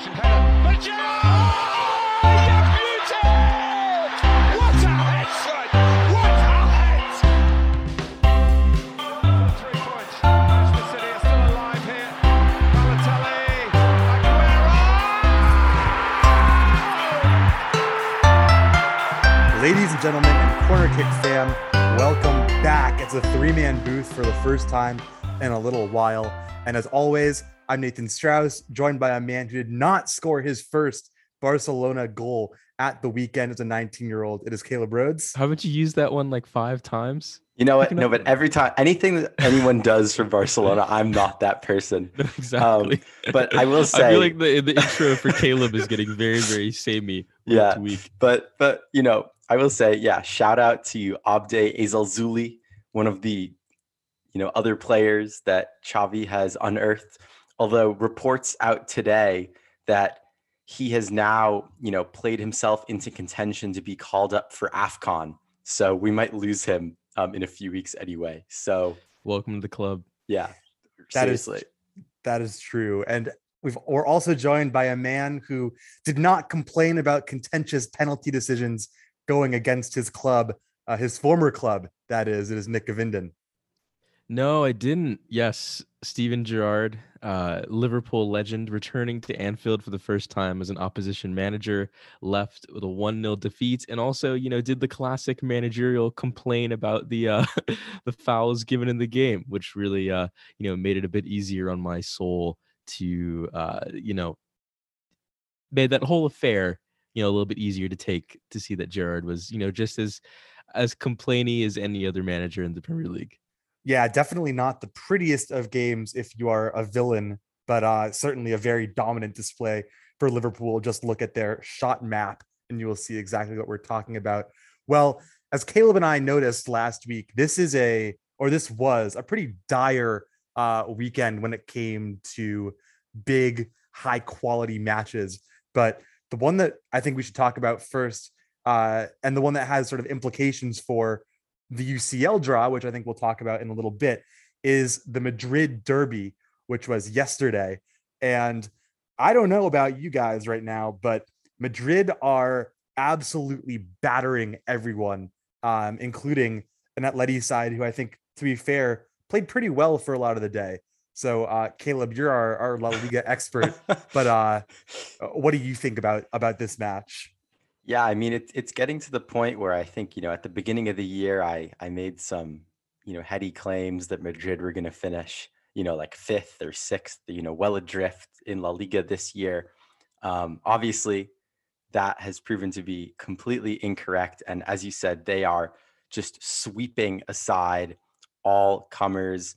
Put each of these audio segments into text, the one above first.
header. Ladies and gentlemen, and corner kick fam, welcome back. It's a three man booth for the first time in a little while. And as always, I'm Nathan Strauss, joined by a man who did not score his first Barcelona goal at the weekend as a 19 year old. It is Caleb Rhodes. Haven't you used that one like five times? You know what? Picking No, but every time anything that anyone does for Barcelona, I'm not that person. No, exactly. Um, but I will say, I feel like the the intro for Caleb is getting very very samey Yeah. week. But but you know, I will say, yeah, shout out to you, Abde Ezzalzouli, one of the you know other players that Xavi has unearthed. Although reports out today that he has now, you know, played himself into contention to be called up for AFCON. So we might lose him um, in a few weeks anyway. So Welcome to the club. yeah, That is seriously. That is true. And we've, we're also joined by a man who did not complain about contentious penalty decisions going against his club, uh, his former club, that is. It is Nick Gavinden. No, I didn't. Yes, Steven Gerrard, uh, Liverpool legend, returning to Anfield for the first time as an opposition manager, left with a 1 0 defeat, and also, you know, did the classic managerial complain about the uh, the fouls given in the game, which really, uh, you know, made it a bit easier on my soul to, uh, you know, made that whole affair, you know, a little bit easier to take to see that Gerrard was, you know, just as as complainy as any other manager in the Premier League. Yeah, definitely not the prettiest of games if you are a villain, but uh, certainly a very dominant display for Liverpool. Just look at their shot map and you will see exactly what we're talking about. Well, as Caleb and I noticed last week, this is a, or this was a pretty dire uh, weekend when it came to big, high quality matches. But the one that I think we should talk about first, uh, and the one that has sort of implications for the UCL draw, which I think we'll talk about in a little bit, is the Madrid Derby, which was yesterday. And I don't know about you guys right now, but Madrid are absolutely battering everyone, um, including an Atleti side who I think, to be fair, played pretty well for a lot of the day. So, uh, Caleb, you're our, our La Liga expert, but uh, what do you think about about this match? Yeah, I mean, it's it's getting to the point where I think, you know, at the beginning of the year, I I made some, you know, heady claims that Madrid were going to finish, you know, like fifth or sixth, you know, well adrift in La Liga this year. Um, obviously, that has proven to be completely incorrect. And as you said, they are just sweeping aside all comers.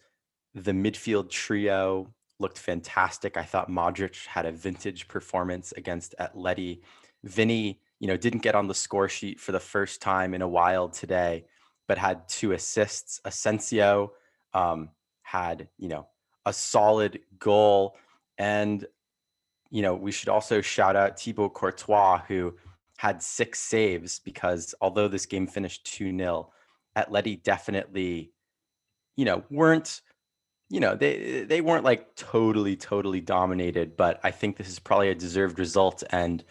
The midfield trio looked fantastic. I thought Modric had a vintage performance against Atleti. Vinny, you know, didn't get on the score sheet for the first time in a while today, but had two assists. Asensio um, had, you know, a solid goal. And, you know, we should also shout out Thibaut Courtois, who had six saves because although this game finished 2 0, Atleti definitely, you know, weren't you know they they weren't like totally totally dominated but i think this is probably a deserved result and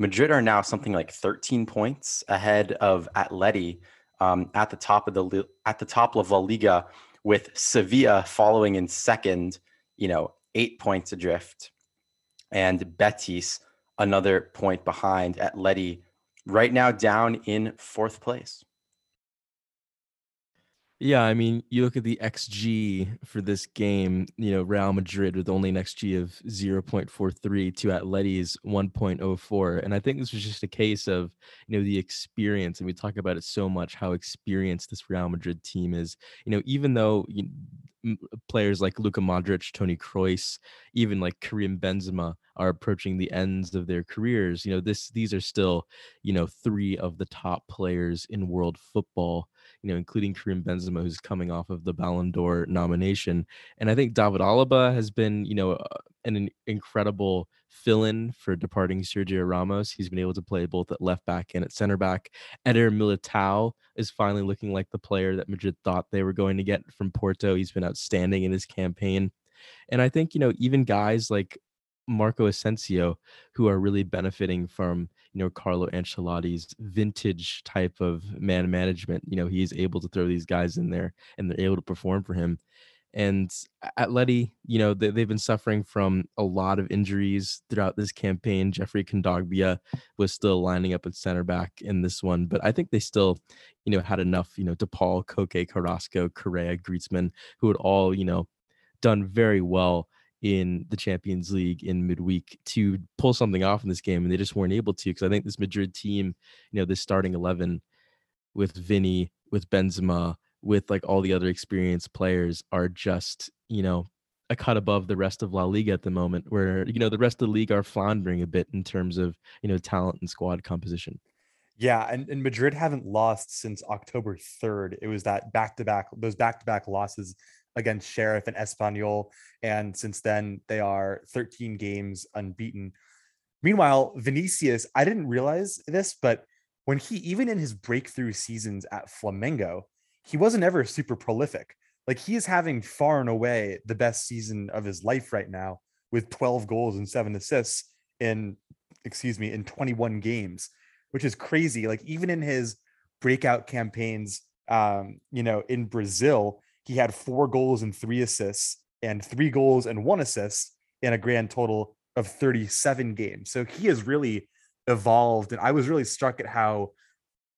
madrid are now something like 13 points ahead of atleti um, at the top of the at the top of la liga with sevilla following in second you know eight points adrift and betis another point behind atleti right now down in fourth place Yeah, I mean, you look at the XG for this game, you know, Real Madrid with only an XG of 0.43 to Atleti's 1.04. And I think this was just a case of, you know, the experience. And we talk about it so much how experienced this Real Madrid team is. You know, even though you, players like Luka Modric, Toni Kroos, even like Karim Benzema are approaching the ends of their careers, you know, this these are still, you know, three of the top players in world football you know, including Karim Benzema, who's coming off of the Ballon d'Or nomination. And I think David Alaba has been, you know, uh, an incredible fill-in for departing Sergio Ramos. He's been able to play both at left back and at center back. Eder Militao is finally looking like the player that Madrid thought they were going to get from Porto. He's been outstanding in his campaign. And I think, you know, even guys like Marco Asensio, who are really benefiting from you know Carlo Ancelotti's vintage type of man management. You know, he's able to throw these guys in there and they're able to perform for him. And at Atleti, you know, they, have been suffering from a lot of injuries throughout this campaign. Geoffrey Kondogbia was still lining up at center back in this one, but I think they still, you know, had enough, you know, DePaul, Koke, Carrasco, Correa, Griezmann, who had all, you know, done very well in the Champions League in midweek to pull something off in this game, and they just weren't able to because I think this Madrid team, you know, this starting eleven with Vinny, with Benzema, with like all the other experienced players are just you know a cut above the rest of La Liga at the moment, where you know the rest of the league are floundering a bit in terms of you know talent and squad composition. Yeah, and, and Madrid haven't lost since October 3rd. It was that back to back, those back to back losses against Sheriff and Espanyol. And since then, they are 13 games unbeaten. Meanwhile, Vinicius, I didn't realize this, but when he, even in his breakthrough seasons at Flamengo, he wasn't ever super prolific. Like he is having far and away the best season of his life right now with 12 goals and seven assists in, excuse me, in 21 games, which is crazy. Like even in his breakout campaigns, um, you know, in Brazil, he had four goals and three assists and three goals and one assist in a grand total of 37 games. So he has really evolved. And I was really struck at how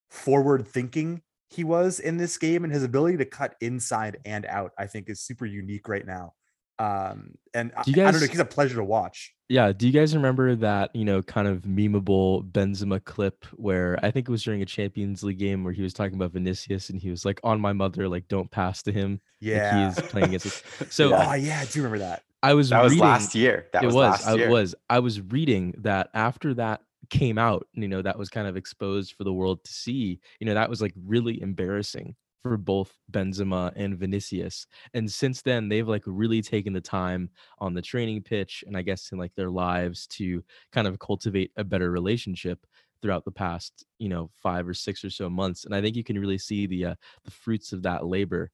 forward thinking he was in this game and his ability to cut inside and out, I think is super unique right now. Um, and I, guys, I don't know, he's a pleasure to watch. Yeah. Do you guys remember that, you know, kind of memeable Benzema clip where I think it was during a Champions League game where he was talking about Vinicius and he was like, on my mother, like, don't pass to him. Yeah. Like he is playing against it. So, yeah. oh, yeah. I do remember that. I was that reading, was last year. That it was, was last year. I was. I was reading that after that came out, you know, that was kind of exposed for the world to see. You know, that was like really embarrassing for both Benzema and Vinicius. And since then, they've like really taken the time on the training pitch and I guess in like their lives to kind of cultivate a better relationship throughout the past, you know, five or six or so months. And I think you can really see the uh, the fruits of that labor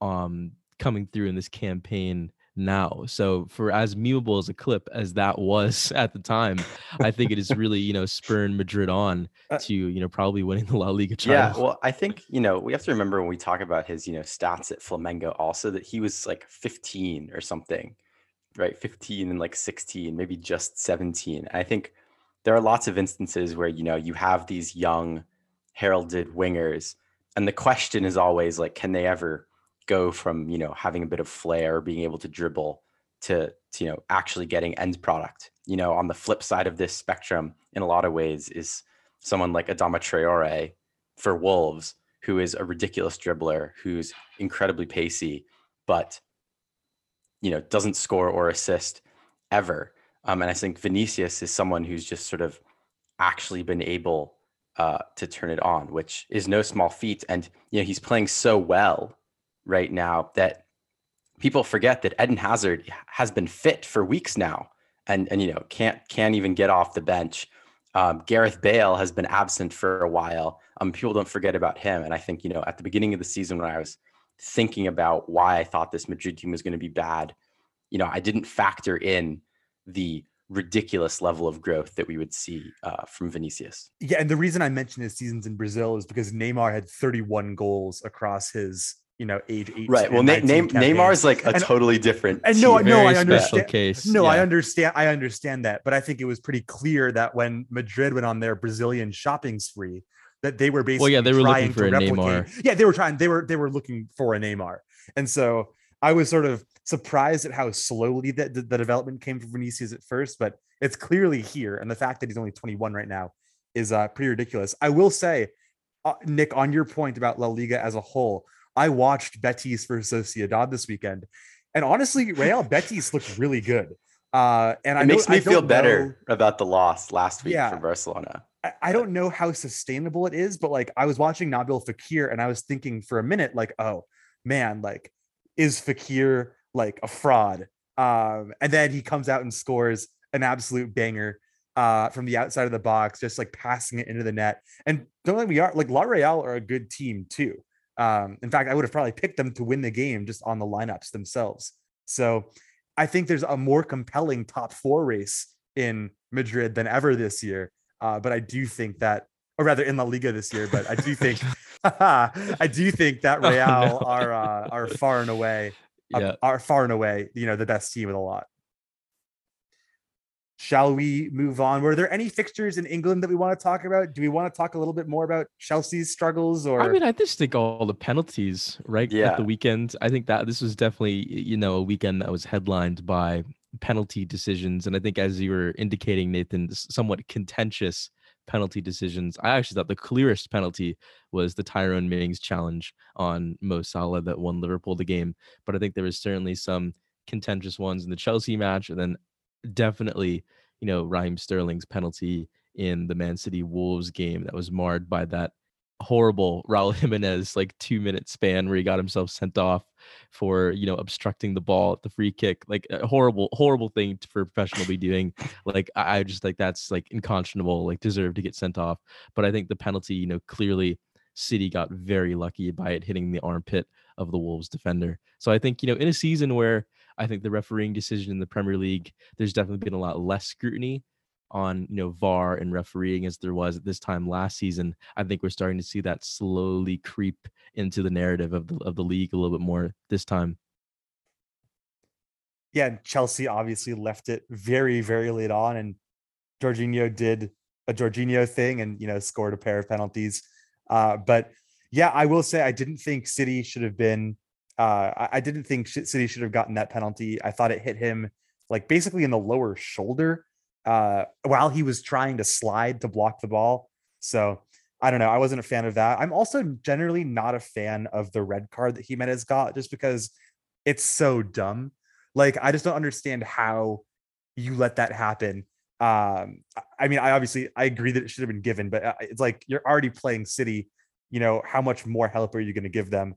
um coming through in this campaign now. So for as memeable as a clip as that was at the time, I think it is really, you know, spurring Madrid on uh to, you know, probably winning the La Liga title. Yeah, well, I think, you know, we have to remember when we talk about his, you know, stats at Flamengo also that he was like 15 or something, right? 15 and like 16, maybe just 17. I think there are lots of instances where, you know, you have these young heralded wingers and the question is always like can they ever go from you know having a bit of flair being able to dribble to, to you know actually getting end product you know on the flip side of this spectrum in a lot of ways is someone like Adama Traore for Wolves who is a ridiculous dribbler who's incredibly pacey but you know doesn't score or assist ever um, and I think Vinicius is someone who's just sort of actually been able uh, to turn it on, which is no small feat. And you know he's playing so well right now that people forget that Eden Hazard has been fit for weeks now and and you know can't can't even get off the bench. Um, Gareth Bale has been absent for a while. Um, people don't forget about him, and I think you know at the beginning of the season when I was thinking about why I thought this Madrid team was going to be bad, you know I didn't factor in the ridiculous level of growth that we would see uh, from Vinicius. Yeah, and the reason I mentioned his seasons in Brazil is because Neymar had 31 goals across his you know age eight. Right. Well, Na- Neymar is like a and, totally different. And no, no, I understand. Case. No, yeah. I understand. I understand that, but I think it was pretty clear that when Madrid went on their Brazilian shopping spree, that they were basically well, yeah, they were looking for a replicate. Neymar. Yeah, they were trying. They were they were looking for a Neymar, and so I was sort of surprised at how slowly that the, the development came for Vinicius at first, but it's clearly here, and the fact that he's only 21 right now is uh, pretty ridiculous. I will say, uh, Nick, on your point about La Liga as a whole, I watched Betis versus Sociedad this weekend, and honestly, Real Betis looked really good. Uh, and it I makes know, me I feel better know, about the loss last week yeah, for Barcelona. I, I, don't know how sustainable it is, but like I was watching Nabil Fekir and I was thinking for a minute, like, oh man, like is Fekir like a fraud? Um, and then he comes out and scores an absolute banger uh, from the outside of the box, just like passing it into the net. And don't let me are like La Real are a good team too. Um, in fact, I would have probably picked them to win the game just on the lineups themselves. So I think there's a more compelling top four race in Madrid than ever this year. Uh, but I do think that, or rather in La Liga this year, but I do think, I do think that Oh, Real no. are uh, are far and away, uh, Yeah. are far and away, you know, the best team of the lot. Shall we move on? Were there any fixtures in England that we want to talk about? Do we want to talk a little bit more about Chelsea's struggles or I mean, I just think all the penalties, right? At the weekend. I think that this was definitely, you know, a weekend that was headlined by penalty decisions. And I think as you were indicating, Nathan, somewhat contentious penalty decisions. I actually thought the clearest penalty was the Tyrone Mings challenge on Mo Salah that won Liverpool the game. But I think there was certainly some contentious ones in the Chelsea match, and then definitely, you know, Raheem Sterling's penalty in the Man City Wolves game that was marred by that horrible Raul Jimenez like two minute span where he got himself sent off for you know obstructing the ball at the free kick like a horrible horrible thing for a professional to be doing. Like I, just like that's like unconscionable like deserved to get sent off. But I think the penalty you know clearly City got very lucky by it hitting the armpit of the Wolves defender. So I think you know in a season where I think the refereeing decision in the Premier League there's definitely been a lot less scrutiny on you know VAR and refereeing as there was at this time last season. I think we're starting to see that slowly creep into the narrative of the of the league a little bit more this time. yeah, Chelsea obviously left it very, very late on, and Jorginho did a Jorginho thing and you know scored a pair of penalties. Uh, but yeah, I will say I didn't think City should have been. Uh, I, I didn't think City should have gotten that penalty. I thought it hit him like basically in the lower shoulder uh, while he was trying to slide to block the ball. So I don't know. I wasn't a fan of that. I'm also generally not a fan of the red card that Jimenez got just because it's so dumb. Like I just don't understand how you let that happen. Um, I- mean, I obviously I agree that it should have been given, but uh, it's like you're already playing City. You know, how much more help are you going to give them?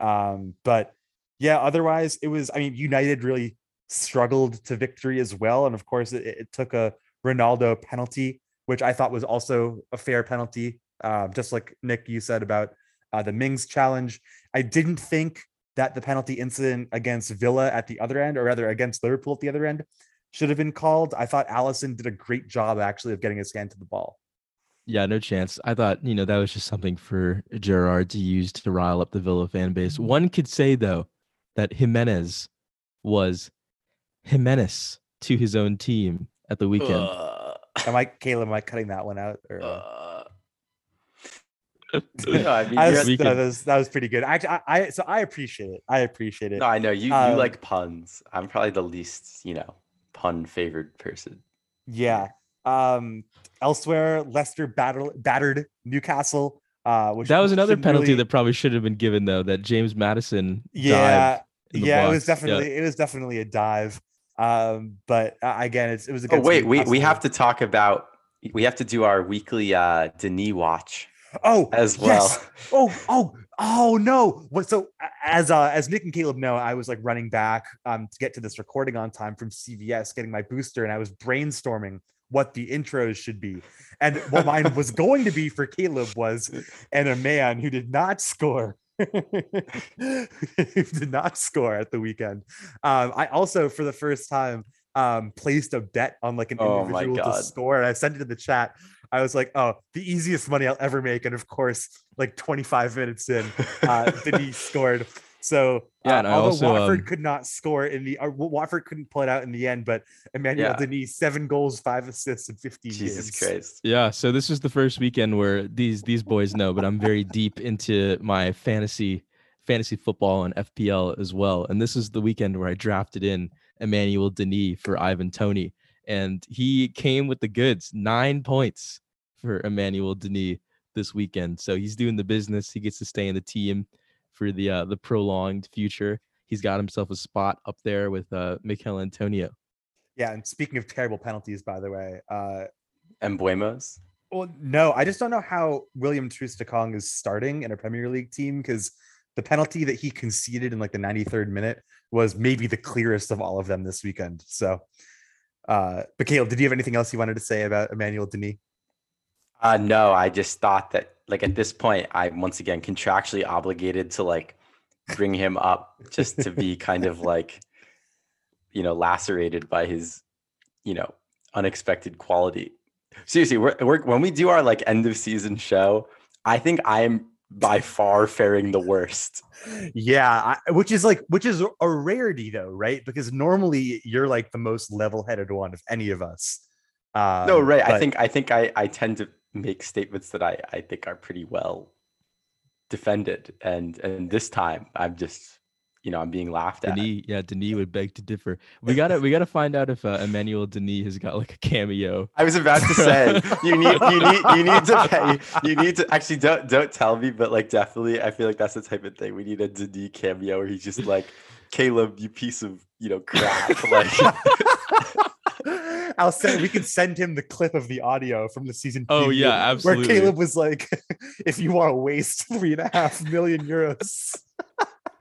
Um, but yeah, otherwise it was. I mean, United really struggled to victory as well, and of course it, it took a Ronaldo penalty, which I thought was also a fair penalty. Uh, just like Nick, you said about uh, the Mings challenge. I didn't think that the penalty incident against Villa at the other end, or rather against Liverpool at the other end, should have been called. I thought Alisson did a great job actually of getting his hand to the ball. Yeah, no chance. I thought, you know, that was just something for Gerrard to use to rile up the Villa fan base. One could say though that Jimenez was Jimenez to his own team at the weekend. Uh, Am I, Caleb, am I cutting that one out? Or, uh, uh, no, I mean, I was- no, that, was, that was pretty good. Actually, I, I so I appreciate it. I appreciate it. no, I know you. You Um, like puns. I'm probably the least, you know, pun favored person. Yeah. Um. Elsewhere, Leicester battle, battered Newcastle. Uh, which that was another penalty really- that probably should have been given though, that James Maddison Yeah. dived in the Yeah, it was box. definitely it was definitely a dive. Um, but uh, again, it's it was. Oh against wait, we, we have to talk about. We have to do our weekly uh Dennis watch Oh, as well. yes. Oh, oh, oh no! What? So as uh, as Nick and Caleb know, I was like running back um to get to this recording on time from CVS, getting my booster, and I was brainstorming what the intros should be. And what mine was going to be for Caleb was, and a man who did not score. who did not score at the weekend. Um, I also, for the first time, um, placed a bet on like an Oh individual to score, and I sent it to the chat. I was like, oh, the easiest money I'll ever make. And of course, like 25 minutes in, uh, Dennis scored. So, Yeah, uh, I although also, Watford um, could not score in the, uh, Watford couldn't pull it out in the end, but Emmanuel Yeah. Dennis, seven goals, five assists, and 15 Jesus games. Christ. Yeah, so this is the first weekend where these these boys know, but I'm very deep into my fantasy fantasy football and FPL as well. And this is the weekend where I drafted in Emmanuel Dennis for Ivan Toney, and he came with the goods. Nine points for Emmanuel Dennis this weekend. So he's doing the business. He gets to stay in the team for the uh, the prolonged future. He's got himself a spot up there with uh, Michail Antonio. Yeah. And speaking of terrible penalties, by the way, uh, Embuemos. Well, no, I just don't know how William Troost-Ekong is starting in a Premier League team because the penalty that he conceded in like the 93rd minute was maybe the clearest of all of them this weekend. So, uh, but Caleb, did you have anything else you wanted to say about Emmanuel Dennis? Uh no, I just thought that like at this point I'm once again contractually obligated to like bring him up just to be kind of like you know, lacerated by his, you know, unexpected quality. Seriously, we're, we're when we do our like end of season show, I think I am by far faring the worst. Yeah, I, which is like which is a rarity though, right? Because normally you're like the most level-headed one of any of us. Uh, no, right. I think I think I I tend to make statements that I I think are pretty well defended, and and this time I'm just you know I'm being laughed at. Dennis, yeah, Dennis would beg to differ. We gotta we gotta find out if uh, Emmanuel Dennis has got like a cameo. I was about to say you need you need you need to pay you need to actually don't don't tell me, but like definitely I feel like that's the type of thing we need a Dennis cameo where he's just like Caleb, you piece of you know crap. like I'll send. We can send him the clip of the audio from the season. Oh, yeah, Where. Caleb was like, "If you want to waste three and a half million euros,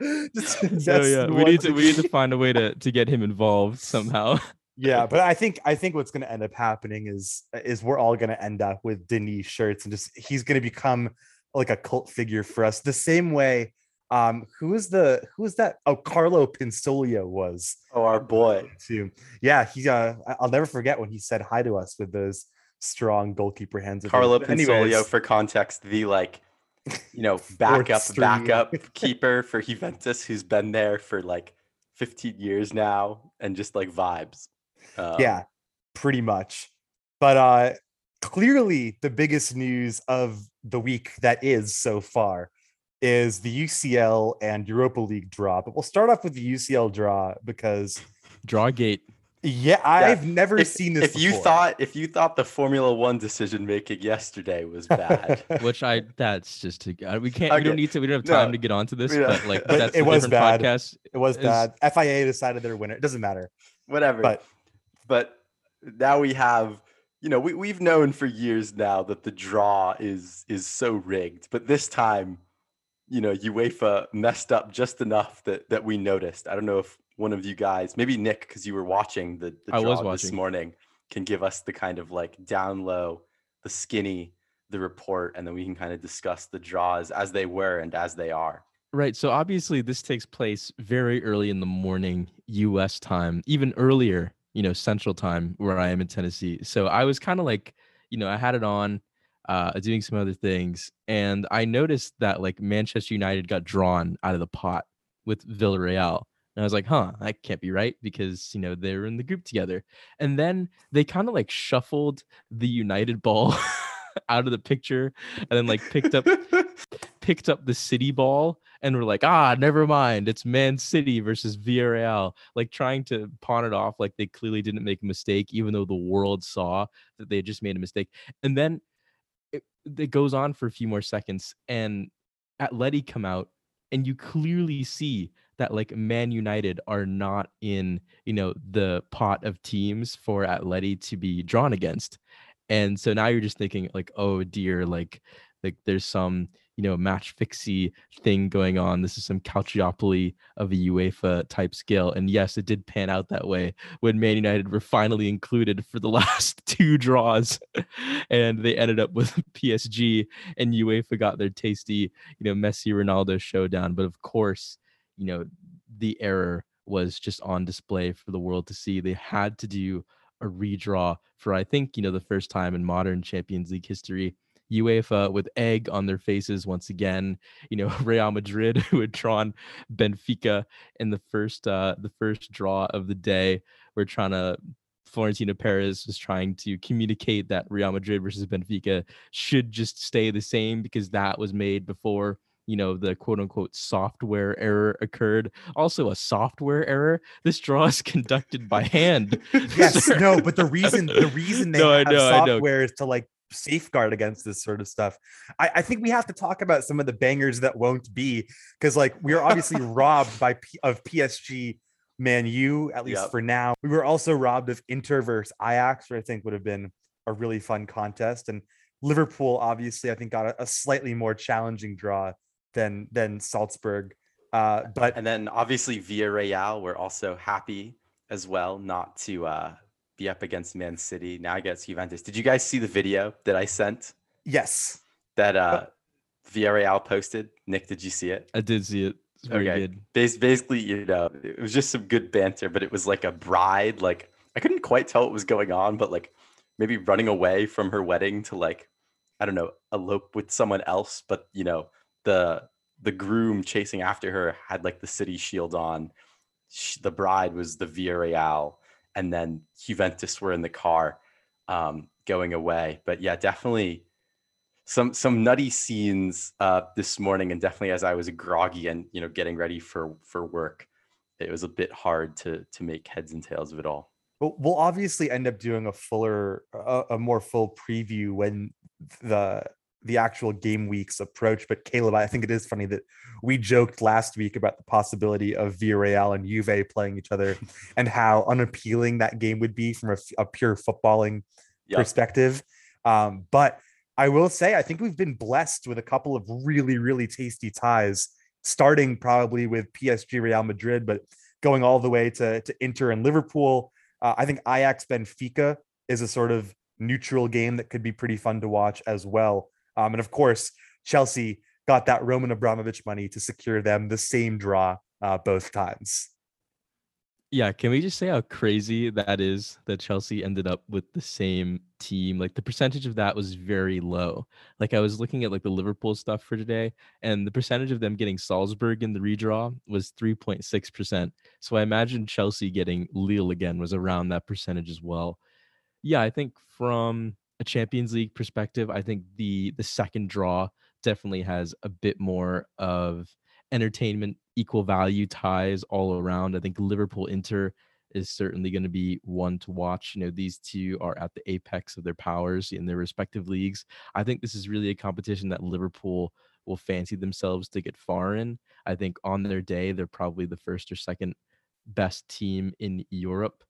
just invest So yeah, we need to we need to find a way to to get him involved somehow. Yeah, but I think I think what's going to end up happening is is we're all going to end up with Dennis shirts and just he's going to become like a cult figure for us. The same way, um, who is the who is that? Oh, Carlo Pinsoglio was oh our boy. too. Yeah, he. Uh, I'll never forget when he said hi to us with those strong goalkeeper hands. of. Carlo Pinsoglio, for context, the like, you know, backup backup keeper for Juventus, who's been there for like 15 years now, and just like vibes. Um, yeah, pretty much. But uh clearly the biggest news of the week that is so far is the UCL and Europa League draw. But we'll start off with the UCL draw because Drawgate. yeah, I've never If, seen this. if you thought if you thought the Formula One decision making yesterday was bad, which I that's just to, uh, we can't we don't need to we don't have no, time to get onto this, yeah. but like But that's it a was different bad. podcast. it was is- bad. FIA decided their winner. It doesn't matter. whatever. But but now we have you know we, we've known for years now that the draw is is so rigged but this time you know uefa messed up just enough that that we noticed i don't know if one of you guys maybe nick because you were watching the, the I was this morning can give us the kind of like down low the skinny the report and then we can kind of discuss the draws as they were and as they are Right. So obviously this takes place very early in the morning US time, even earlier, you know, central time where I am in Tennessee. So I was kind of like, you know, I had it on uh doing some other things and I noticed that like Manchester United got drawn out of the pot with Villarreal. And I was like, huh, that can't be right because, you know, they're in the group together. And then they kind of like shuffled the United ball out of the picture and then like picked up picked up the city ball and were like, ah, never mind. It's Man City versus Villarreal, like trying to pawn it off like they clearly didn't make a mistake, even though the world saw that they had just made a mistake. And then it goes on for a few more seconds, and Atleti come out, and you clearly see that like Man United are not in, you know, the pot of teams for Atleti to be drawn against. And so now you're just thinking like, oh dear, like like there's some you know match fixie thing going on. This is some Calciopoli of a UEFA type skill. And yes, it did pan out that way when Man United were finally included for the last two draws, and they ended up with PSG and UEFA got their tasty you know Messi Ronaldo showdown. But of course, you know the error was just on display for the world to see. They had to do a redraw for I think you know the first time in modern Champions League history. UEFA with egg on their faces once again. You know Real Madrid who had drawn Benfica in the first uh, the first draw of the day. We're trying to Florentino Perez was trying to communicate that Real Madrid versus Benfica should just stay the same because that was made before you know the quote unquote software error occurred. Also a software error. This draw is conducted by hand. yes, sir. no, but the reason the reason they No, I have know, I know. software is to like safeguard against this sort of stuff. I, I think we have to talk about some of the bangers that won't be because like we are obviously robbed by P- of PSG Man U at least Yep. for now. We were also robbed of Inter versus Ajax, which I think would have been a really fun contest. And Liverpool obviously I think got a, a slightly more challenging draw than than Salzburg. Uh, but And then obviously Villarreal, we're also happy as well not to uh, be up against Man City now against Juventus. Did you guys see the video that I sent yes, that uh, Villarreal posted? Nick, did you see it? I did see it. It's very Okay. good. Bas- basically, you know, it was just some good banter, but it was like a bride. Like I couldn't quite tell what was going on, but like maybe running away from her wedding to like I don't know, elope with someone else. But you know, the the groom chasing after her had like the city shield on. Sh the bride was the Villarreal, and then Juventus were in the car, um, going away. But yeah, definitely some some nutty scenes uh, this morning, and definitely as I was groggy and you know getting ready for for work, it was a bit hard to to make heads and tails of it all. Well, we'll obviously end up doing a fuller, a, a more full preview when the the actual game weeks approach. But Caleb, I think it is funny that we joked last week about the possibility of Villarreal and Juve playing each other, and how unappealing that game would be from a pure footballing Yep. perspective. Um, but I will say, I think we've been blessed with a couple of really, really tasty ties, starting probably with PSG Real Madrid, but going all the way to, to Inter and Liverpool. Uh, I think Ajax Benfica is a sort of neutral game that could be pretty fun to watch as well. Um, and of course, Chelsea got that Roman Abramovich money to secure them the same draw uh, both times. Yeah, can we just say how crazy that is that Chelsea ended up with the same team? Like the percentage of that was very low. Like I was looking at like the Liverpool stuff for today, and the percentage of them getting Salzburg in the redraw was 3.6%. So I imagine Chelsea getting Lille again was around that percentage as well. Yeah, I think from a Champions League perspective, I think the the second draw definitely has a bit more of entertainment, equal value ties all around. I think Liverpool Inter is certainly going to be one to watch. You know, these two are at the apex of their powers in their respective leagues. I think this is really a competition that Liverpool will fancy themselves to get far in. I think on their day, they're probably the first or second best team in Europe.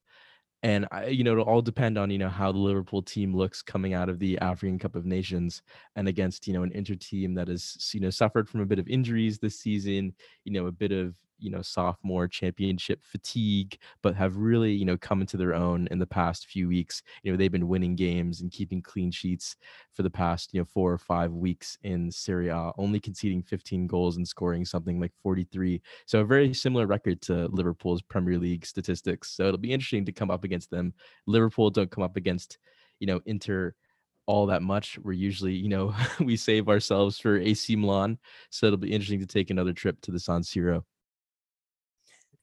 And I, you know, it'll all depend on you know how the Liverpool team looks coming out of the African Cup of Nations and against you know an Inter team that has you know suffered from a bit of injuries this season, you know, a bit of you know sophomore championship fatigue, but have really you know come into their own in the past few weeks. You know, they've been winning games and keeping clean sheets for the past you know four or five weeks in Serie A, only conceding 15 goals and scoring something like 43 so a very similar record to Liverpool's Premier League statistics. So it'll be interesting to come up against them. Liverpool don't come up against, you know, Inter all that much. We're usually, you know, we save ourselves for AC Milan. So it'll be interesting to take another trip to the San Siro.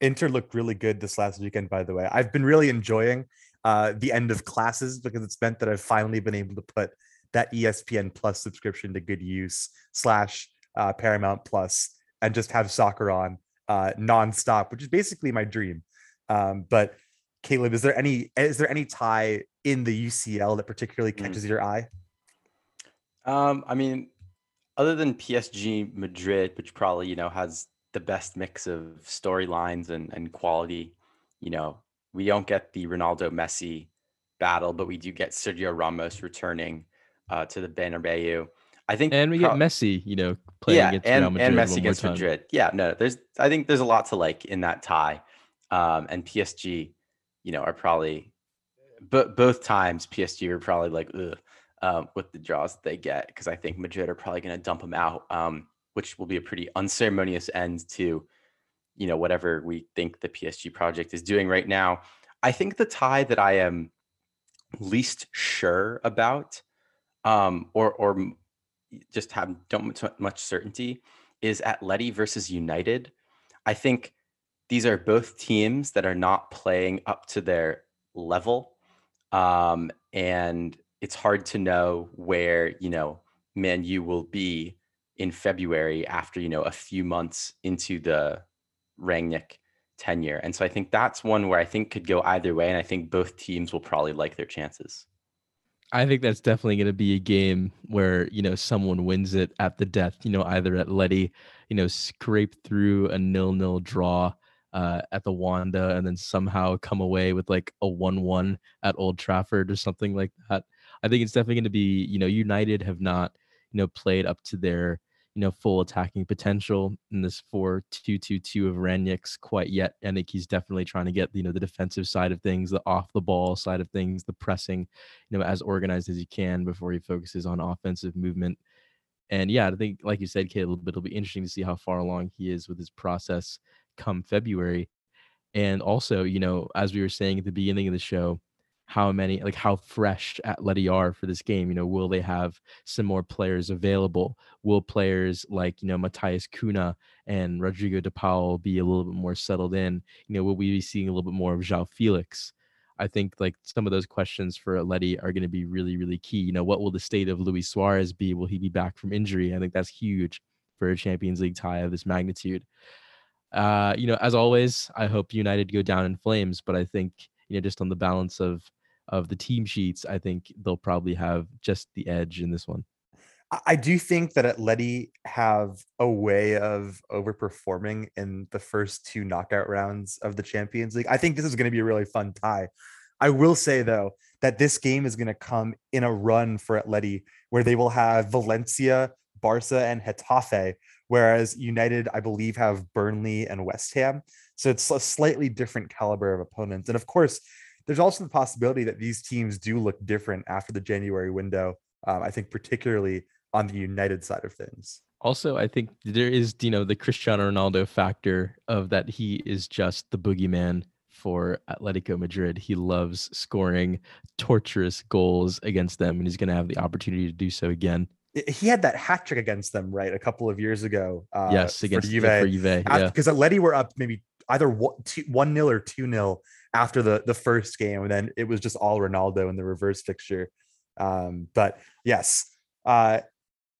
Inter looked really good this last weekend, by the way. I've been really enjoying uh, the end of classes because it's meant that I've finally been able to put that ESPN Plus subscription to good use slash uh, Paramount Plus and just have soccer on uh, nonstop, which is basically my dream. Um, but Caleb, is there any is there any tie in the UCL that particularly Mm. catches your eye? Um, I mean, other than PSG Madrid, which probably you know has the best mix of storylines and and quality, you know, we don't get the Ronaldo Messi battle, but we do get Sergio Ramos returning uh, to the Bernabeu. I think, And we pro- get Messi, you know, playing yeah, against and, Real Madrid and Messi against. Madrid. Yeah, no, there's I think there's a lot to like in that tie, um, and PSG, you know, are probably, but both times PSG are probably like Ugh, um, with the draws that they get because I think Madrid are probably going to dump them out, um, which will be a pretty unceremonious end to, you know, whatever we think the PSG project is doing right now. I think the tie that I am least sure about, um, or or just have don't much, certainty, is Atleti versus United. I think these are both teams that are not playing up to their level, um, and it's hard to know where you know Man U will be in February after you know a few months into the Rangnick tenure. And so I think that's one where I think could go either way. And I think both teams will probably like their chances. I think that's definitely going to be a game where you know someone wins it at the death. You know, either Atleti, you know, scrape through a nil-nil draw uh, at the Wanda, and then somehow come away with like a one-one at Old Trafford or something like that. I think it's definitely going to be. You know, United have not you know played up to their you know full attacking potential in this 4-2-2-2 of Rangnick's quite yet. I think he's definitely trying to get you know the defensive side of things, the off the ball side of things, the pressing you know, as organized as he can before he focuses on offensive movement. And yeah, I think, like you said, Caleb, it'll be interesting to see how far along he is with his process come February. And also, you know, as we were saying at the beginning of the show, how many, like how fresh Atleti are for this game. You know, will they have some more players available? Will players like, you know, Matheus Cunha and Rodrigo de Paul be a little bit more settled in? You know, will we be seeing a little bit more of João Felix? I think like some of those questions for Atleti are going to be really, really key. You know, what will the state of Luis Suarez be? Will he be back from injury? I think that's huge for a Champions League tie of this magnitude. Uh, you know, as always, I hope United go down in flames, but I think you know, just on the balance of of the team sheets, I think they'll probably have just the edge in this one. I do think that Atleti have a way of overperforming in the first two knockout rounds of the Champions League. I think this is going to be a really fun tie. I will say though that this game is going to come in a run for Atleti where they will have Valencia, Barca, and Getafe, whereas United, I believe, have Burnley and West Ham. So it's a slightly different caliber of opponents. And of course, there's also the possibility that these teams do look different after the January window. Um, I think particularly on the United side of things. Also, I think there is, you know, the Cristiano Ronaldo factor of that he is just the boogeyman for Atletico Madrid. He loves scoring torturous goals against them, and he's going to have the opportunity to do so again. He had that hat trick against them, right, a couple of years ago. Uh, yes, against. For Juve, yeah. Because Atleti were up maybe either one nil or two nil after the the first game, and then it was just all Ronaldo in the reverse fixture. Um, but yes, uh,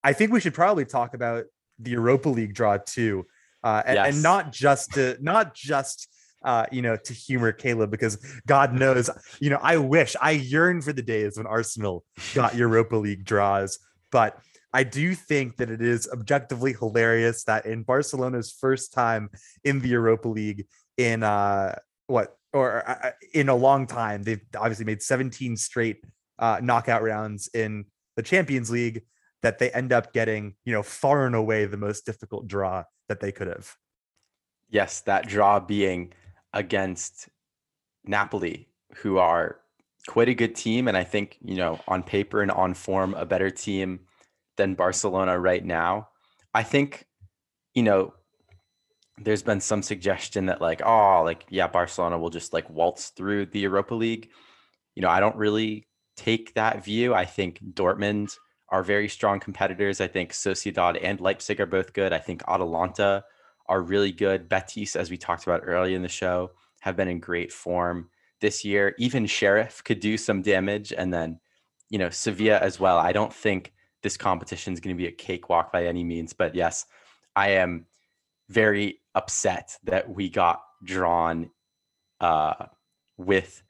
I think we should probably talk about the Europa League draw too, uh, and, yes. and not just to not just uh, you know to humor Caleb because God knows you know I wish I yearn for the days when Arsenal got Europa League draws, but I do think that it is objectively hilarious that in Barcelona's first time in the Europa League in uh what or uh, uh in a long time they've obviously made 17 straight uh, knockout rounds in the Champions League that they end up getting, you know, far and away the most difficult draw that they could have. Yes, that draw being against Napoli, who are quite a good team. And I think, you know, on paper and on form, a better team than Barcelona right now. I think, you know, there's been some suggestion that, like, oh, like, yeah, Barcelona will just like waltz through the Europa League. You know, I don't really take that view. I think Dortmund are very strong competitors. I think Sociedad and Leipzig are both good. I think Atalanta are really good. Betis, as we talked about earlier in the show, have been in great form this year. Even Sheriff could do some damage. And then, you know, Sevilla as well. I don't think this competition is going to be a cakewalk by any means. But yes, I am very upset that we got drawn uh, with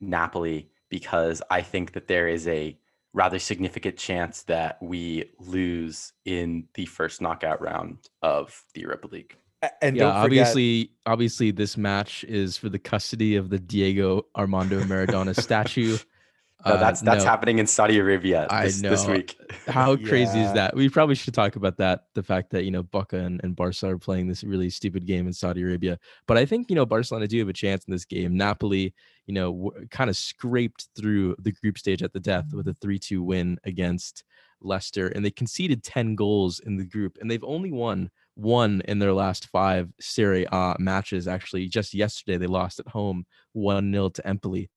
Napoli because I think that there is a rather significant chance that we lose in the first knockout round of the Europa League. And yeah, obviously, obviously, this match is for the custody of the Diego Armando Maradona statue. No, that's uh, that's no. happening in Saudi Arabia this, I know. this week. How crazy is that? We probably should talk about that. The fact that you know Boca and, and Barca are playing this really stupid game in Saudi Arabia. But I think you know Barcelona do have a chance in this game. Napoli, you know, w- kind of scraped through the group stage at the death with a three-two win against Leicester, and they conceded ten goals in the group, and they've only won one in their last five Serie A matches. Actually, just yesterday they lost at home one 0 to Empoli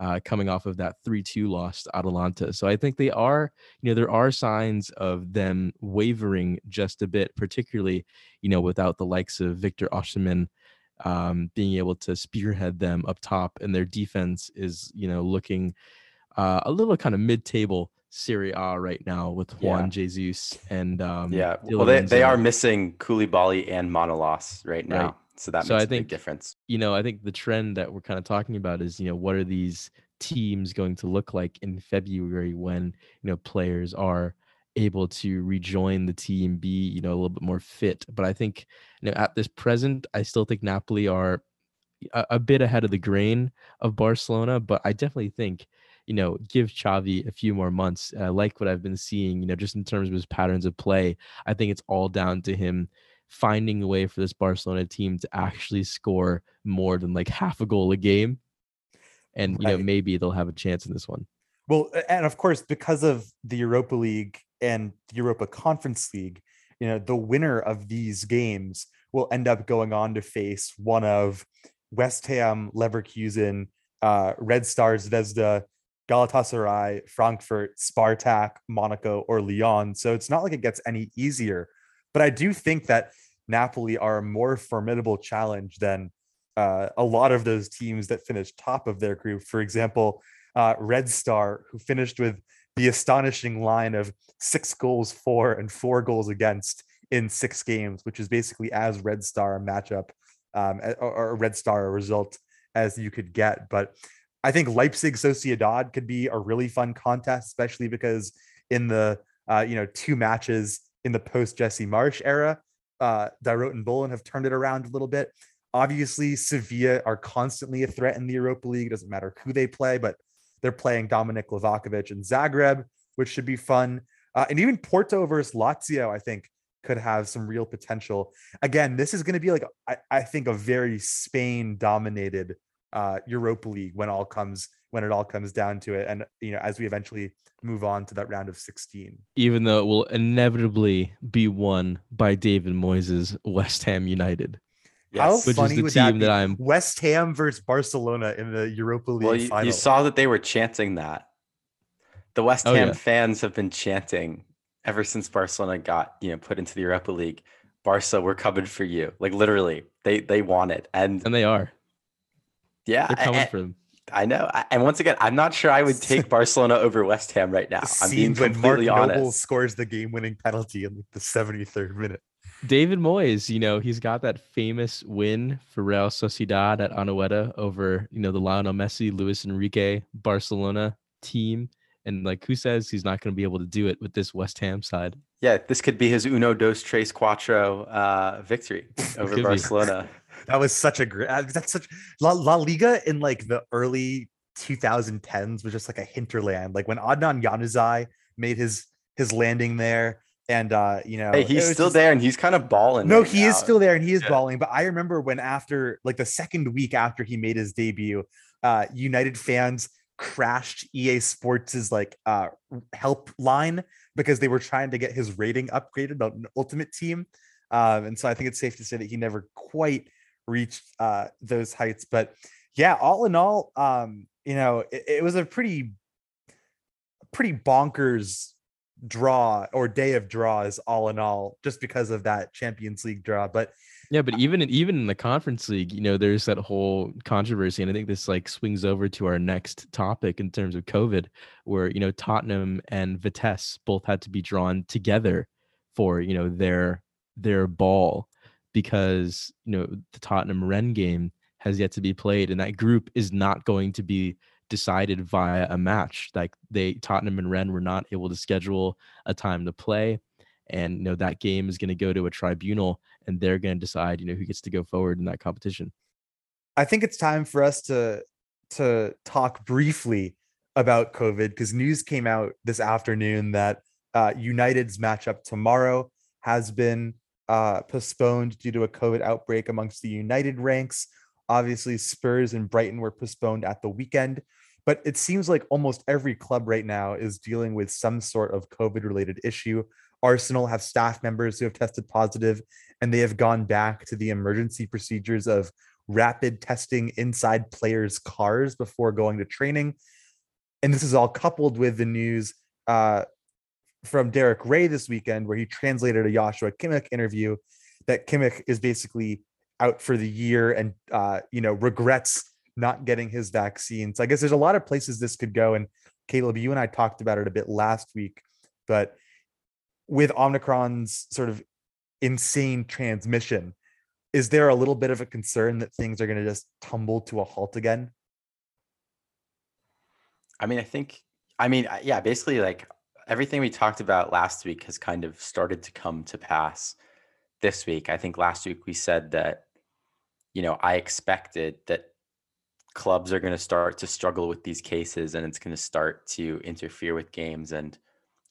uh, coming off of that 3-2 loss to Atalanta. So I think they are, you know, there are signs of them wavering just a bit, particularly, you know, without the likes of Victor Osimhen um, being able to spearhead them up top, and their defense is, you know, looking uh, a little kind of mid-table Serie A right now with Juan yeah. Jesus and um, yeah, well they, they are missing Koulibaly and Manolas right now. Right. So that so makes I think, difference. You know, I think the trend that we're kind of talking about is, you know, what are these teams going to look like in February when, you know, players are able to rejoin the team, be, you know, a little bit more fit. But I think, you know, at this present, I still think Napoli are a, a bit ahead of the grain of Barcelona, but I definitely think you know, give Xavi a few more months. I like what I've been seeing, you know, just in terms of his patterns of play. I think it's all down to him finding a way for this Barcelona team to actually score more than like half a goal a game. And right. you know, maybe they'll have a chance in this one. Well, and of course, because of the Europa League and the Europa Conference League, you know, the winner of these games will end up going on to face one of West Ham, Leverkusen, uh, Red Stars, Zvezda, Galatasaray, Frankfurt, Spartak, Monaco, or Lyon. So it's not like it gets any easier. But I do think that Napoli are a more formidable challenge than uh, a lot of those teams that finished top of their group. For example, uh, Red Star, who finished with the astonishing line of six goals for and four goals against in six games, which is basically as Red Star a matchup um, or, a Red Star a result as you could get. But I think Leipzig Sociedad could be a really fun contest, especially because in the uh, you know two matches in the post Jesse Marsch era, uh, Die Roten Bullen have turned it around a little bit. Obviously, Sevilla are constantly a threat in the Europa League. It doesn't matter who they play, but they're playing Dominik Livakovic and Zagreb, which should be fun. Uh, and even Porto versus Lazio, I think, could have some real potential. Again, this is going to be like I, I think a very Spain dominated uh, Europa League when all comes when it all comes down to it, and you know as we eventually move on to that round of 16. Even though it will inevitably be won by David Moyes' West Ham United. How Yes. Which is funny the would that team be? that I'm- West Ham versus Barcelona in the Europa League Well, you, final. you saw that they were chanting that. The West Oh, Ham yeah. fans have been chanting ever since Barcelona got you know put into the Europa League. Barca, we're coming for you. Like literally, they they want it, and And they are. yeah, They're coming I, for them. I know. And once again, I'm not sure I would take Barcelona over West Ham right now. I'm being Scenes when Mark completely Noble honest. scores the game-winning penalty in like the 73rd minute. David Moyes, you know, he's got that famous win for Real Sociedad at Anoeta over, you know, the Lionel Messi, Luis Enrique, Barcelona team. And like, who says he's not going to be able to do it with this West Ham side? Yeah, this could be his uno dos tres cuatro uh, victory over could be. Barcelona. That was such a great. uh, That's such La, La Liga in like the early 2010s was just like a hinterland. Like when Adnan Januzaj made his his landing there, and uh, you know, Hey, he's still just- there, and he's kind of balling. No, right he is still there and he is Yeah. balling. But I remember when after like the second week after he made his debut, uh United fans crashed EA Sports's like uh helpline because they were trying to get his rating upgraded on Ultimate Team. Um, and so I think it's safe to say that he never quite reached uh those heights. But yeah, all in all, um, you know, it, it was a pretty pretty bonkers draw or day of draws all in all just because of that champions league draw but Yeah, but even in, even in the conference league, you know, there's that whole controversy, and I think this like swings over to our next topic in terms of COVID, where you know Tottenham and Vitesse both had to be drawn together for you know their their ball because you know the Tottenham Rennes game has yet to be played, and that group is not going to be decided via a match. Like they Tottenham and Rennes were not able to schedule a time to play, and you know that game is going to go to a tribunal and they're going to decide, you know, who gets to go forward in that competition. i think it's time for us to to talk briefly about covid because news came out this afternoon that uh, united's matchup tomorrow has been uh, postponed due to a covid outbreak amongst the united ranks obviously spurs and brighton were postponed at the weekend but it seems like almost every club right now is dealing with some sort of covid related issue arsenal have staff members who have tested positive and they have gone back to the emergency procedures of rapid testing inside players' cars before going to training. And this is all coupled with the news uh, from Derek Rae this weekend, where he translated a Joshua Kimmich interview that Kimmich is basically out for the year and uh, you know regrets not getting his vaccine. So I guess there's a lot of places this could go. And Caleb, you and I talked about it a bit last week, but with Omicron's sort of insane transmission, is there a little bit of a concern that things are going to just tumble to a halt again? I mean, I think, I mean, yeah, basically, like everything we talked about last week has kind of started to come to pass this week. I think last week we said that, you know, I expected that clubs are going to start to struggle with these cases and it's going to start to interfere with games. And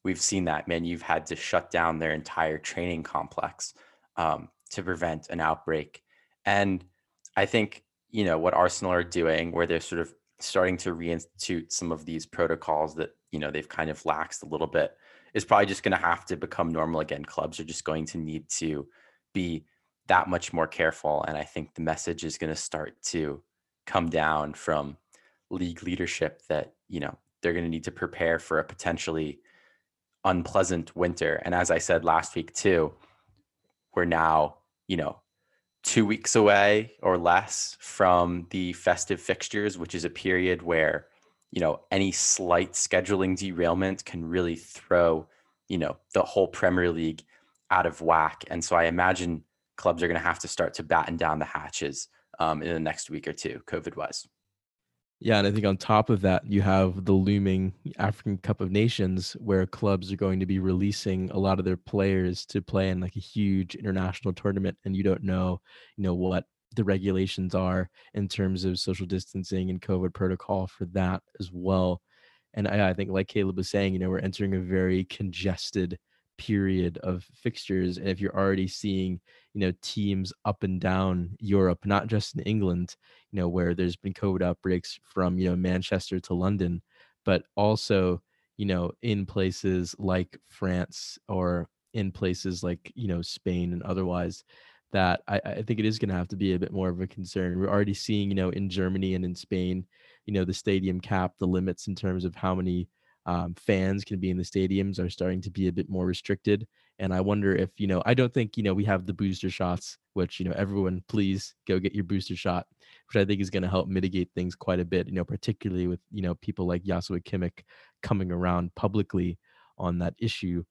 we've seen that, man. You've had to shut down their entire training complex um, to prevent an outbreak. And I think, you know, what Arsenal are doing, where they're sort of starting to reinstitute some of these protocols that, you know, they've kind of laxed a little bit, is probably just going to have to become normal again. Clubs are just going to need to be that much more careful. And I think the message is going to start to come down from league leadership that, you know, they're going to need to prepare for a potentially unpleasant winter. And as I said last week too, we're now, you know, two weeks away or less from the festive fixtures, which is a period where, you know, any slight scheduling derailment can really throw, you know, the whole Premier League out of whack. And so I imagine clubs are going to have to start to batten down the hatches um, in the next week or two, COVID wise. Yeah, and I think on top of that, you have the looming African Cup of Nations, where clubs are going to be releasing a lot of their players to play in like a huge international tournament, and you don't know, you know, what the regulations are in terms of social distancing and COVID protocol for that as well. And I, I think, like Caleb was saying, you know, we're entering a very congested period of fixtures, and if you're already seeing you know teams up and down Europe, not just in England, you know where there's been COVID outbreaks from you know Manchester to London, but also you know in places like France or in places like you know Spain and otherwise that I, I think it is going to have to be a bit more of a concern. We're already seeing, you know, in Germany and in Spain, you know, the stadium cap, the limits in terms of how many um, fans can be in the stadiums are starting to be a bit more restricted. And I wonder if, you know, I don't think, you know, we have the booster shots, which, you know, everyone please go get your booster shot, which I think is going to help mitigate things quite a bit, you know, particularly with, you know, people like Joshua Kimmich coming around publicly on that issue.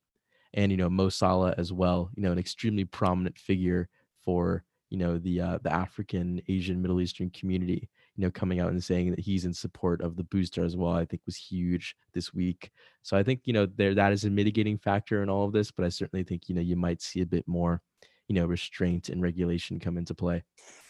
And, you know, Mo Salah as well, you know, an extremely prominent figure for, you know, the uh, the African, Asian, Middle Eastern community you know, coming out and saying that he's in support of the booster as well, I think was huge this week. So I think, you know, there that is a mitigating factor in all of this, but I certainly think, you know, you might see a bit more, you know, restraint and regulation come into play.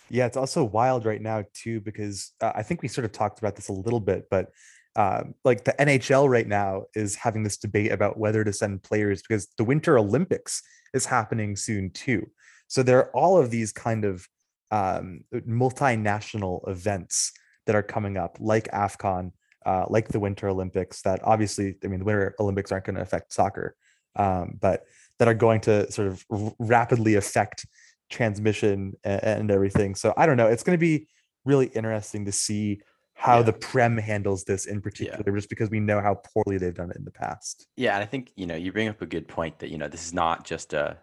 Yeah, it's also wild right now too because uh, I think we sort of talked about this a little bit, but uh, like the NHL right now is having this debate about whether to send players because the Winter Olympics is happening soon too. So there are all of these kind of um, multinational events that are coming up, like AFCON, uh, like the Winter Olympics, that obviously, I mean, the Winter Olympics aren't going to affect soccer, um, but that are going to sort of r- rapidly affect transmission and, and, everything. So I don't know. It's going to be really interesting to see how yeah. the Prem handles this in particular, yeah. just because we know how poorly they've done it in the past. Yeah. And I think, you know, you bring up a good point that, you know, this is not just a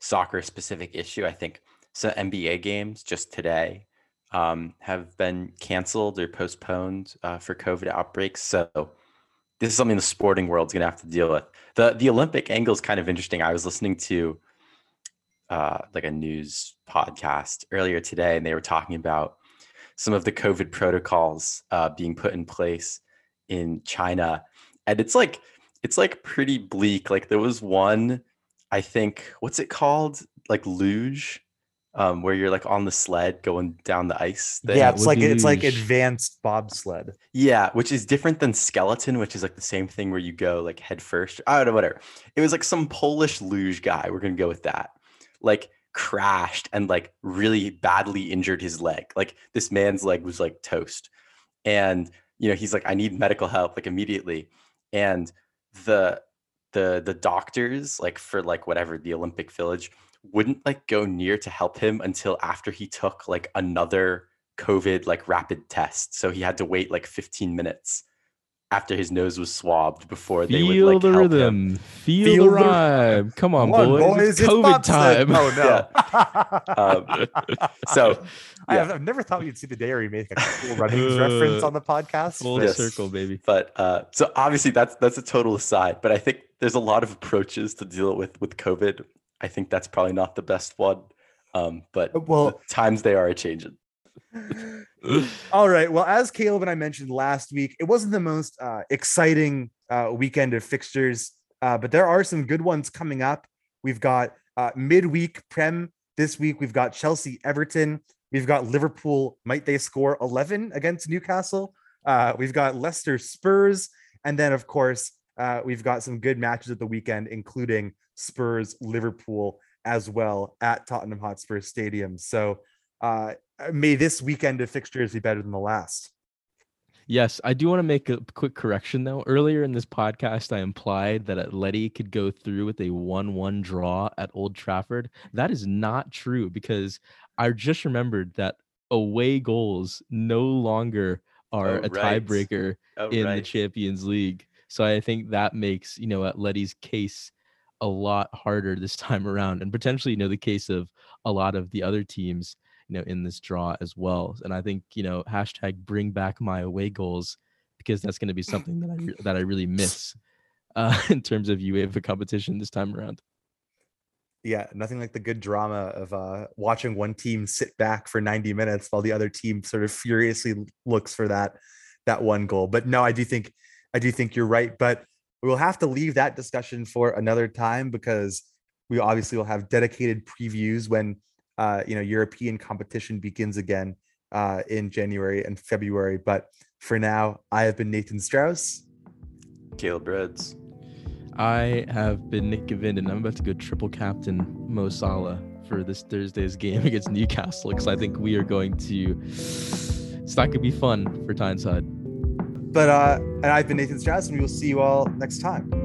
soccer specific issue. I think so NBA games just today um, have been canceled or postponed uh, for COVID outbreaks. So this is something the sporting world's going to have to deal with. the The Olympic angle is kind of interesting. I was listening to uh, like a news podcast earlier today, and they were talking about some of the COVID protocols uh, being put in place in China, and it's like it's like pretty bleak. Like there was one, I think, what's it called? Like luge um, where you're like on the sled going down the ice. Thing. Yeah, it's like it's like advanced bobsled. Yeah, which is different than skeleton, which is like the same thing where you go like head first. I don't know, whatever. It was like some Polish luge guy. We're gonna go with that. Like crashed and like really badly injured his leg. Like this man's leg was like toast, and you know he's like, I need medical help like immediately, and the the the doctors like for like whatever the Olympic Village wouldn't like go near to help him until after he took like another COVID like rapid test. So he had to wait like 15 minutes after his nose was swabbed before Feel they would like the help rhythm. him. Feel, Feel the rhyme. Come on, boys. boys. It's, it's COVID time. Oh no. um, so yeah. I have, I've never thought you'd see the day where you make a cool running reference on the podcast. Full yes. circle, baby. But uh, so obviously that's that's a total aside. But I think there's a lot of approaches to deal with with COVID I think that's probably not the best one. Um, but uh, well, times they are changing. All right. Well, as Caleb and I mentioned last week, it wasn't the most uh, exciting uh, weekend of fixtures, uh, but there are some good ones coming up. We've got uh, midweek Prem this week. We've got Chelsea Everton. We've got Liverpool. Might they score 11 against Newcastle? Uh, we've got Leicester Spurs. And then, of course, uh, we've got some good matches at the weekend, including Spurs, Liverpool as well at Tottenham Hotspur Stadium. So uh, may this weekend of fixtures be better than the last. Yes, I do want to make a quick correction though. Earlier in this podcast, I implied that Atleti could go through with a 1 1 draw at Old Trafford. That is not true because I just remembered that away goals no longer are Oh, a right. tiebreaker Oh, in the. Champions League. So I think that makes, you know, Atleti's case a lot harder this time around and potentially, you know, the case of a lot of the other teams, you know, in this draw as well. And I think, you know, hashtag bring back my away goals because that's going to be something that I that I really miss uh, in terms of UEFA competition this time around. Yeah, nothing like the good drama of uh, watching one team sit back for 90 minutes while the other team sort of furiously looks for that that one goal. But no, I do think I do think you're right. But we'll have to leave that discussion for another time because we obviously will have dedicated previews when uh, you know European competition begins again uh, in January and February. But for now, I have been Nathan Strauss. Caleb Rhodes. I have been Nick Gavin and I'm about to go triple captain Mo Salah for this Thursday's game against Newcastle because I think we are going to. It's not going to be fun for Tyneside. But uh, and I've been Nathan Strauss, and we will see you all next time.